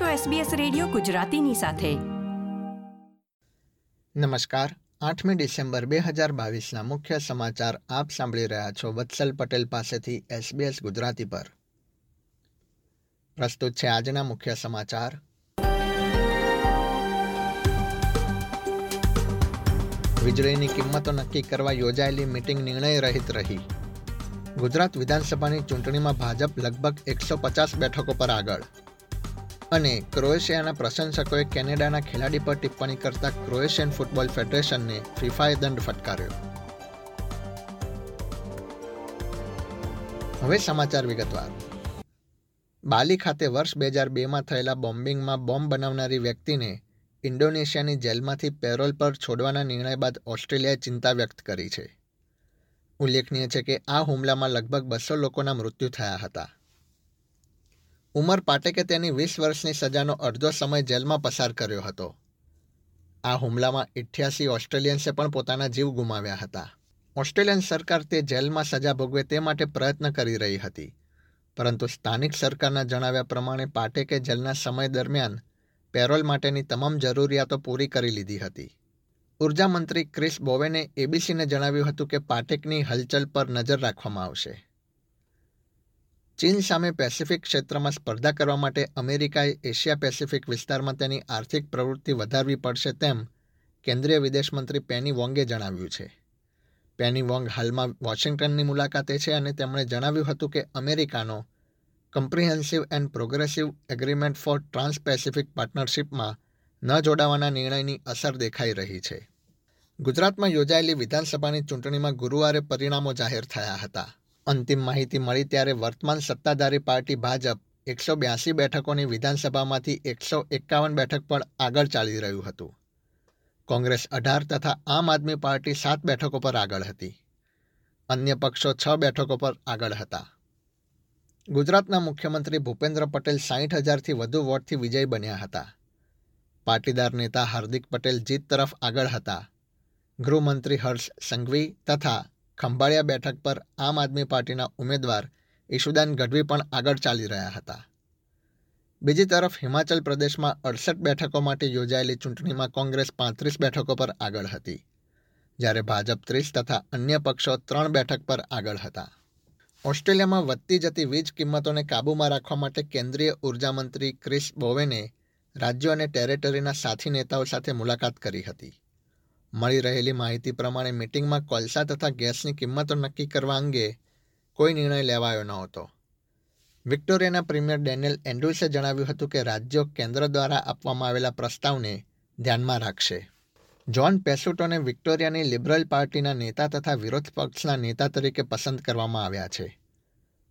છો SBS radio ગુજરાતીની સાથે. નમસ્કાર. આઠમી ડિસેમ્બર બે હજાર બાવીસના મુખ્ય સમાચાર આપ સાંભળી રહ્યા છો વત્સલ પટેલ પાસેથી SBS ગુજરાતી પર. પ્રસ્તુત છે આજના મુખ્ય સમાચાર. વીજળીની કિંમતો નક્કી કરવા યોજાયેલી મિટિંગ નિર્ણય રહિત રહી. ગુજરાત વિધાનસભાની ચૂંટણીમાં ભાજપ લગભગ એકસો પચાસ બેઠકો પર આગળ. અને ક્રોએશિયાના પ્રશંસકોએ કેનેડાના ખેલાડી પર ટિપ્પણી કરતા ક્રોએશિયન ફૂટબોલ ફેડરેશનને ફિફાએ દંડ ફટકાર્યો. હવે સમાચાર વિગતવાર. બાલી ખાતે વર્ષ બે હજાર બેમાં થયેલા બોમ્બિંગમાં બોમ્બ બનાવનારી વ્યક્તિને ઇન્ડોનેશિયાની જેલમાંથી પેરોલ પર છોડવાના નિર્ણય બાદ ઓસ્ટ્રેલિયાએ ચિંતા વ્યક્ત કરી છે. ઉલ્લેખનીય છે કે આ હુમલામાં લગભગ બસો લોકોના મૃત્યુ થયા હતા. ઉમર પાટેકે તેની વીસ વર્ષની સજાનો અડધો સમય જેલમાં પસાર કર્યો હતો. આ હુમલામાં ઇઠ્યાસી ઓસ્ટ્રેલિયન્સે પણ પોતાના જીવ ગુમાવ્યા હતા. ઓસ્ટ્રેલિયન સરકાર તે જેલમાં સજા ભોગવે તે માટે પ્રયત્ન કરી રહી હતી. પરંતુ સ્થાનિક સરકારના જણાવ્યા પ્રમાણે પાટેકે જેલના સમય દરમિયાન પેરોલ માટેની તમામ જરૂરિયાતો પૂરી કરી લીધી હતી. ઊર્જા મંત્રી ક્રિસ બોવેને એબીસીને જણાવ્યું હતું કે પાટેકની હલચલ પર નજર રાખવામાં આવશે. ચીન સામે પેસિફિક ક્ષેત્રમાં સ્પર્ધા કરવા માટે અમેરિકાએ એશિયા પેસિફિક વિસ્તારમાં તેની આર્થિક પ્રવૃત્તિ વધારવી પડશે તેમ કેન્દ્રીય વિદેશ મંત્રી પેની વોંગે જણાવ્યું છે. પેની વોંગ હાલમાં વોશિંગ્ટનની મુલાકાતે છે અને તેમણે જણાવ્યું હતું કે અમેરિકાનો comprehensive and progressive agreement for trans pacific પાર્ટનરશિપમાં ન જોડાવાના નિર્ણયની અસર દેખાઈ રહી છે. ગુજરાતમાં યોજાયેલી વિધાનસભાની ચૂંટણીમાં ગુરુવારે પરિણામો જાહેર થયા હતા. અંતિમ માહિતી મળી ત્યારે વર્તમાન સત્તાધારી પાર્ટી ભાજપ એકસો બ્યાસી બેઠકોની વિધાનસભામાંથી એકસો એકાવન બેઠક પર આગળ ચાલી રહ્યું હતું. કોંગ્રેસ અઢાર તથા આમ આદમી પાર્ટી સાત બેઠકો પર આગળ હતી. અન્ય પક્ષો છ બેઠકો પર આગળ હતા. ગુજરાતના મુખ્યમંત્રી ભૂપેન્દ્ર પટેલ સાહીઠ હજારથી વધુ વોટથી વિજય બન્યા હતા. પાટીદાર નેતા હાર્દિક પટેલ જીત તરફ આગળ હતા. ગૃહમંત્રી હર્ષ સંઘવી તથા ખંભાળિયા બેઠક પર આમ આદમી પાર્ટીના ઉમેદવાર ઈશુદાન ગઢવી પણ આગળ ચાલી રહ્યા હતા. બીજી તરફ હિમાચલ પ્રદેશમાં અડસઠ બેઠકો માટે યોજાયેલી ચૂંટણીમાં કોંગ્રેસ પાંત્રીસ બેઠકો પર આગળ હતી, જ્યારે ભાજપ ત્રીસ તથા અન્ય પક્ષો ત્રણ બેઠક પર આગળ હતા. ઓસ્ટ્રેલિયામાં વધતી જતી વીજ કિંમતોને કાબૂમાં રાખવા માટે કેન્દ્રીય ઉર્જામંત્રી ક્રિસ બોવેને રાજ્યો અને ટેરેટરીના સાથી નેતાઓ સાથે મુલાકાત કરી હતી. મળી રહેલી માહિતી પ્રમાણે મિટિંગમાં કોલસા તથા ગેસની કિંમતો નક્કી કરવા અંગે કોઈ નિર્ણય લેવાયો નહોતો. વિક્ટોરિયાના પ્રીમિયર ડેનિયલ એન્ડ્રુસે જણાવ્યું હતું કે રાજ્યો કેન્દ્ર દ્વારા આપવામાં આવેલા પ્રસ્તાવને ધ્યાનમાં રાખશે. જ્હોન પેસુટોને વિક્ટોરિયાની લિબરલ પાર્ટીના નેતા તથા વિરોધ પક્ષના નેતા તરીકે પસંદ કરવામાં આવ્યા છે.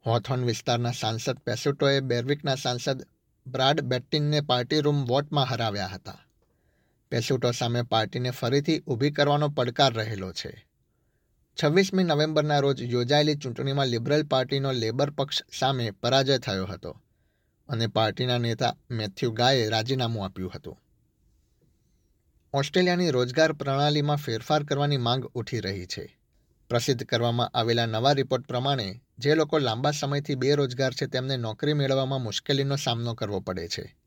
હોથોન વિસ્તારના સાંસદ પેસુટોએ બેરવિકના સાંસદ બ્રાડ બેટ્ટિનને પાર્ટી રૂમ વોટમાં હરાવ્યા હતા. પેસુટો સામે પાર્ટીને ફરીથી ઊભી કરવાનો પડકાર રહેલો છે. છવ્વીસમી નવેમ્બરના રોજ યોજાયેલી ચૂંટણીમાં લિબરલ પાર્ટીનો લેબર પક્ષ સામે પરાજય થયો હતો અને પાર્ટીના નેતા મેથ્યુ ગાયે રાજીનામું આપ્યું હતું. ઓસ્ટ્રેલિયાની રોજગાર પ્રણાલીમાં ફેરફાર કરવાની માંગ ઉઠી રહી છે. પ્રસિદ્ધ કરવામાં આવેલા નવા રિપોર્ટ પ્રમાણે, જે લોકો લાંબા સમયથી બેરોજગાર છે, તેમને નોકરી મેળવવામાં મુશ્કેલીનો સામનો કરવો પડે છે.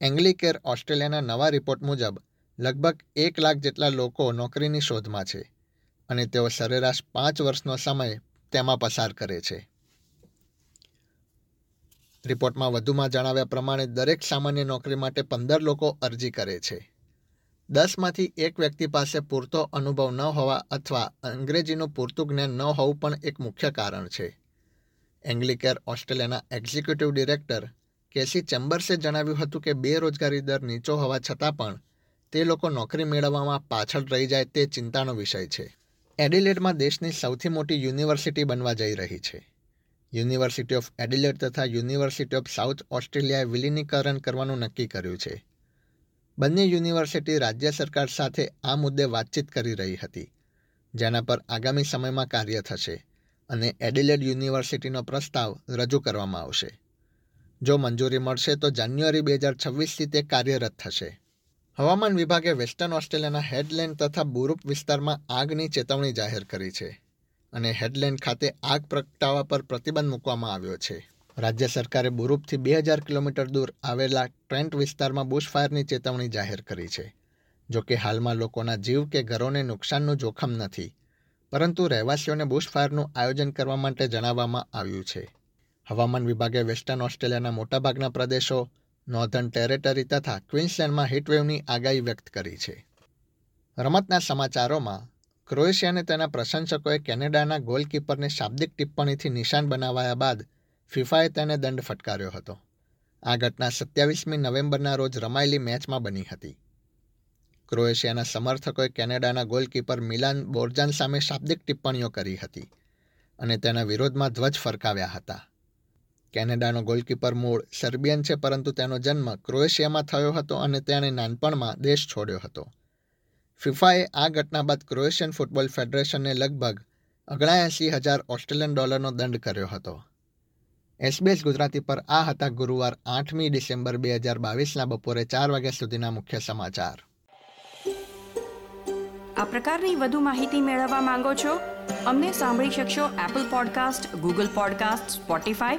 એંગ્લિકેર ઓસ્ટ્રેલિયાના નવા રિપોર્ટ મુજબ, લગભગ એક લાખ જેટલા લોકો નોકરીની શોધમાં છે અને તેઓ સરેરાશ પાંચ વર્ષનો સમય તેમાં પસાર કરે છે. રિપોર્ટમાં વધુમાં જણાવ્યા પ્રમાણે, દરેક સામાન્ય નોકરી માટે પંદર લોકો અરજી કરે છે. દસમાંથી એક વ્યક્તિ પાસે પૂરતો અનુભવ ન હોવા અથવા અંગ્રેજીનું પૂરતું જ્ઞાન ન હોવું પણ એક મુખ્ય કારણ છે. એંગ્લિકેર ઓસ્ટ્રેલિયાના એક્ઝિક્યુટિવ ડિરેક્ટર કેસી ચેમ્બર્સે જણાવ્યું હતું કે બેરોજગારી દર નીચો હોવા છતાં પણ તે લોકો નોકરી મેળવવામાં પાછળ રહી જાય તે ચિંતાનો વિષય છે. એડિલેડમાં દેશની સૌથી મોટી યુનિવર્સિટી બનવા જઈ રહી છે. યુનિવર્સિટી ઓફ એડિલેડ તથા યુનિવર્સિટી ઓફ સાઉથ ઓસ્ટ્રેલિયાએ વિલીનીકરણ કરવાનું નક્કી કર્યું છે. બંને યુનિવર્સિટી રાજ્ય સરકાર સાથે આ મુદ્દે વાતચીત કરી રહી હતી, જેના પર આગામી સમયમાં કાર્ય થશે અને એડિલેડ યુનિવર્સિટીનો પ્રસ્તાવ રજૂ કરવામાં આવશે. જો મંજૂરી મળશે તો જાન્યુઆરી બે હજાર છવ્વીસથી તે કાર્યરત થશે. હવામાન વિભાગે વેસ્ટર્ન ઓસ્ટ્રેલિયાના હેડલેન્ડ તથા બુરુપ વિસ્તારમાં આગની ચેતવણી જાહેર કરી છે અને હેડલેન્ડ ખાતે આગ પ્રગટાવવા પર પ્રતિબંધ મૂકવામાં આવ્યો છે. રાજ્ય સરકારે બુરૂપથી બે હજાર કિલોમીટર દૂર આવેલા ટ્રેન્ટ વિસ્તારમાં બુશફાયરની ચેતવણી જાહેર કરી છે. જો કે હાલમાં લોકોના જીવ કે ઘરોને નુકસાનનું જોખમ નથી, પરંતુ રહેવાસીઓને બુશફાયરનું આયોજન કરવા માટે જણાવવામાં આવ્યું છે. હવામાન વિભાગે વેસ્ટર્ન ઓસ્ટ્રેલિયાના મોટાભાગના પ્રદેશો, નોર્ધન ટેરેટરી તથા ક્વિન્સલેન્ડમાં હીટવેવની આગાહી વ્યક્ત કરી છે. રમતના સમાચારોમાં ક્રોએશિયાને તેના પ્રશંસકોએ કેનેડાના ગોલકીપરને શાબ્દિક ટિપ્પણીથી નિશાન બનાવાયા બાદ ફિફાએ તેને દંડ ફટકાર્યો હતો. આ ઘટના સત્યાવીસમી નવેમ્બરના રોજ રમાયેલી મેચમાં બની હતી. ક્રોએશિયાના સમર્થકોએ કેનેડાના ગોલકીપર મિલાન બોર્જાન સામે શાબ્દિક ટિપ્પણીઓ કરી હતી અને તેના વિરોધમાં ધ્વજ ફરકાવ્યા હતા. કેનેડાનો ગોલકીપર મૂળ સર્બિયન છે, પરંતુ તેનો જન્મ ક્રોએશિયામાં થયો હતો અને તેણે નાનપણમાં દેશ છોડ્યો હતો. ફિફાએ આ ઘટના બાદ ક્રોએશિયન ફૂટબોલ ફેડરેશનને લગભગ અગણાએંસી હજાર ઓસ્ટ્રેલિયન ડોલરનો દંડ કર્યો હતો. એસબીએસ ગુજરાતી પર આ હતા ગુરુવાર આઠમી ડિસેમ્બર બે હજાર બાવીસના બપોરે ચાર વાગ્યા સુધીના મુખ્ય સમાચાર. આ પ્રકારની વધુ માહિતી મેળવવા માંગો છો? અમને સાંભળી શકશો Apple podcast Google podcast Spotify